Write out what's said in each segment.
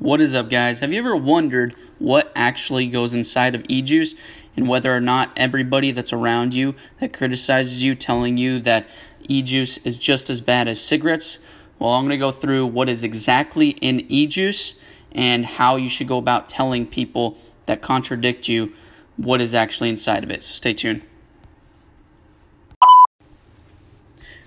What is up, guys? Have you ever wondered what actually goes inside of e juice and whether or not everybody that's around you that criticizes you telling you that e juice is just as bad as cigarettes? Well, I'm going to go through what is exactly in e juice and how you should go about telling people that contradict you what is actually inside of it. So stay tuned.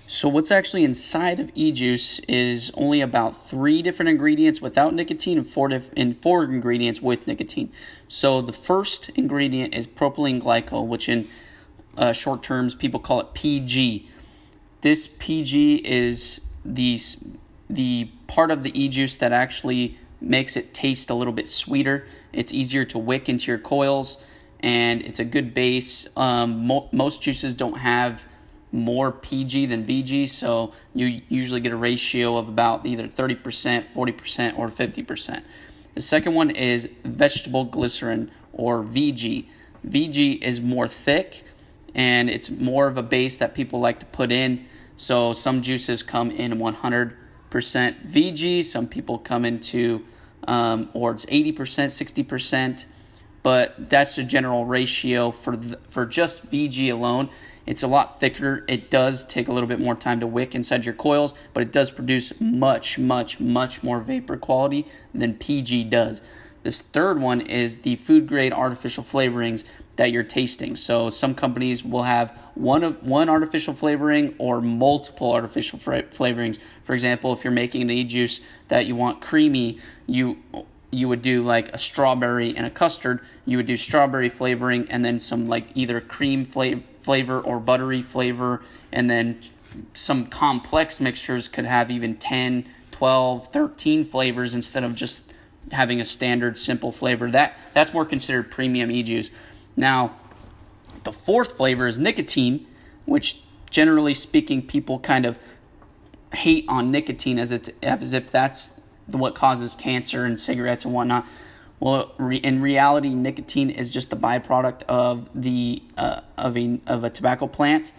So, what's actually inside of e juice is only about three different ingredients without nicotine and four, diff- and four ingredients with nicotine. So, the first ingredient is propylene glycol, which in uh, short terms people call it PG. This PG is the, the part of the e juice that actually makes it taste a little bit sweeter. It's easier to wick into your coils, and it's a good base. Um, mo- most juices don't have more PG than VG, so you usually get a ratio of about either 30%, 40%, or 50%. The second one is vegetable glycerin or VG. VG is more thick and it's more of a base that people like to put in. So some juices come in 100% VG, some people come into um, or it's 80%, 60%, but that's the general ratio for the, for just VG alone. It's a lot thicker. It does take a little bit more time to wick inside your coils, but it does produce much, much, much more vapor quality than PG does. This third one is the food grade artificial flavorings that you're tasting. So some companies will have one one artificial flavoring or multiple artificial flavorings. For example, if you're making an e-juice that you want creamy, you you would do like a strawberry and a custard. You would do strawberry flavoring and then some like either cream flavor flavor or buttery flavor, and then some complex mixtures could have even 10, 12, 13 flavors instead of just having a standard simple flavor. That that's more considered premium e-juice. Now, the fourth flavor is nicotine, which generally speaking people kind of hate on nicotine as it as if that's what causes cancer and cigarettes and whatnot. Well, re- in reality, nicotine is just the byproduct of the uh, of a of a tobacco plant.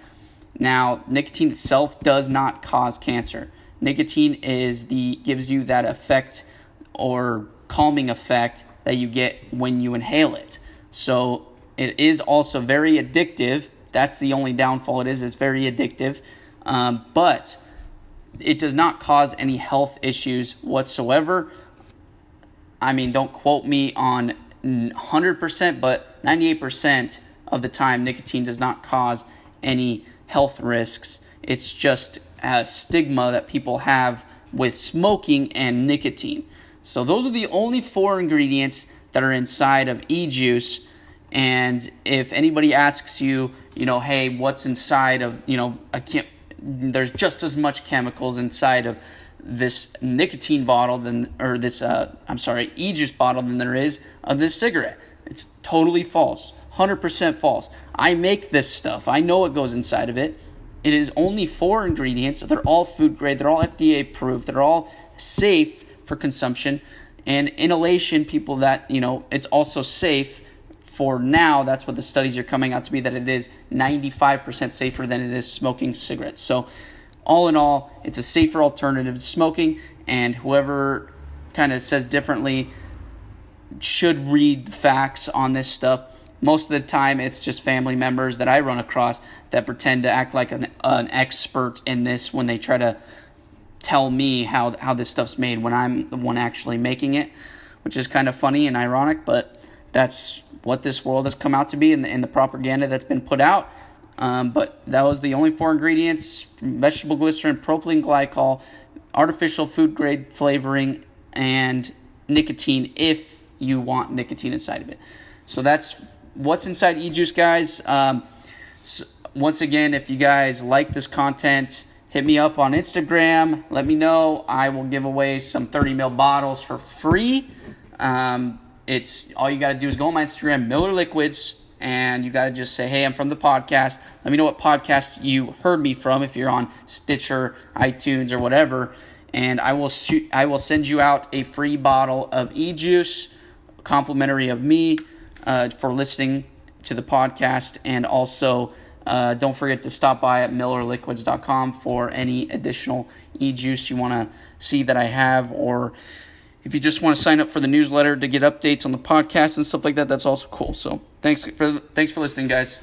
Now, nicotine itself does not cause cancer. Nicotine is the gives you that effect or calming effect that you get when you inhale it. So it is also very addictive. That's the only downfall it is. It's very addictive, um, but it does not cause any health issues whatsoever. I mean, don't quote me on 100%, but 98% of the time, nicotine does not cause any health risks. It's just a stigma that people have with smoking and nicotine. So, those are the only four ingredients that are inside of e juice. And if anybody asks you, you know, hey, what's inside of, you know, I can't, there's just as much chemicals inside of this nicotine bottle than or this uh, I'm sorry e-juice bottle than there is of this cigarette. It's totally false. 100% false. I make this stuff. I know what goes inside of it. It is only four ingredients. They're all food grade. They're all FDA approved. They're all safe for consumption. And inhalation, people that, you know, it's also safe for now. That's what the studies are coming out to be that it is 95% safer than it is smoking cigarettes. So all in all, it's a safer alternative to smoking, and whoever kind of says differently should read the facts on this stuff. Most of the time, it's just family members that I run across that pretend to act like an, an expert in this when they try to tell me how, how this stuff's made when I'm the one actually making it, which is kind of funny and ironic, but that's what this world has come out to be in the, in the propaganda that's been put out. Um, but that was the only four ingredients vegetable glycerin, propylene glycol, artificial food grade flavoring, and nicotine if you want nicotine inside of it. So that's what's inside e juice, guys. Um, so once again, if you guys like this content, hit me up on Instagram. Let me know. I will give away some 30 mil bottles for free. Um, it's all you got to do is go on my Instagram, Miller Liquids and you got to just say, hey, I'm from the podcast. Let me know what podcast you heard me from if you're on Stitcher, iTunes, or whatever. And I will shoot, I will send you out a free bottle of e juice, complimentary of me, uh, for listening to the podcast. And also, uh, don't forget to stop by at millerliquids.com for any additional e juice you want to see that I have or if you just want to sign up for the newsletter to get updates on the podcast and stuff like that, that's also cool. So thanks for thanks for listening, guys.